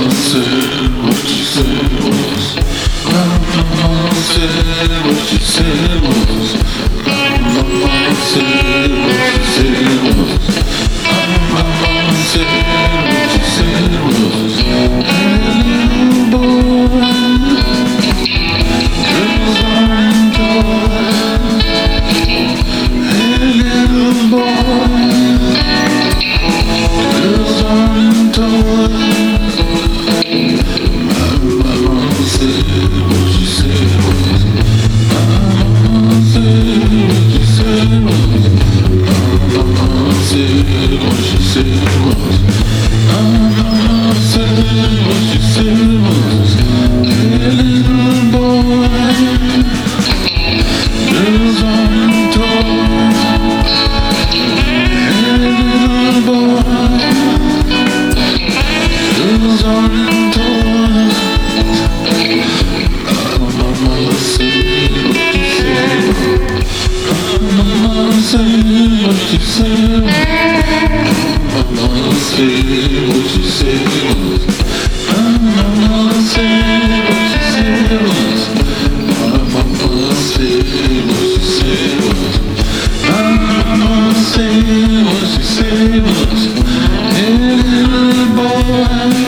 Mama said what you said was. Mama said what you said was. Said what you said Said what you said was. Mama said what you said was. Was. Mama said what you little boy,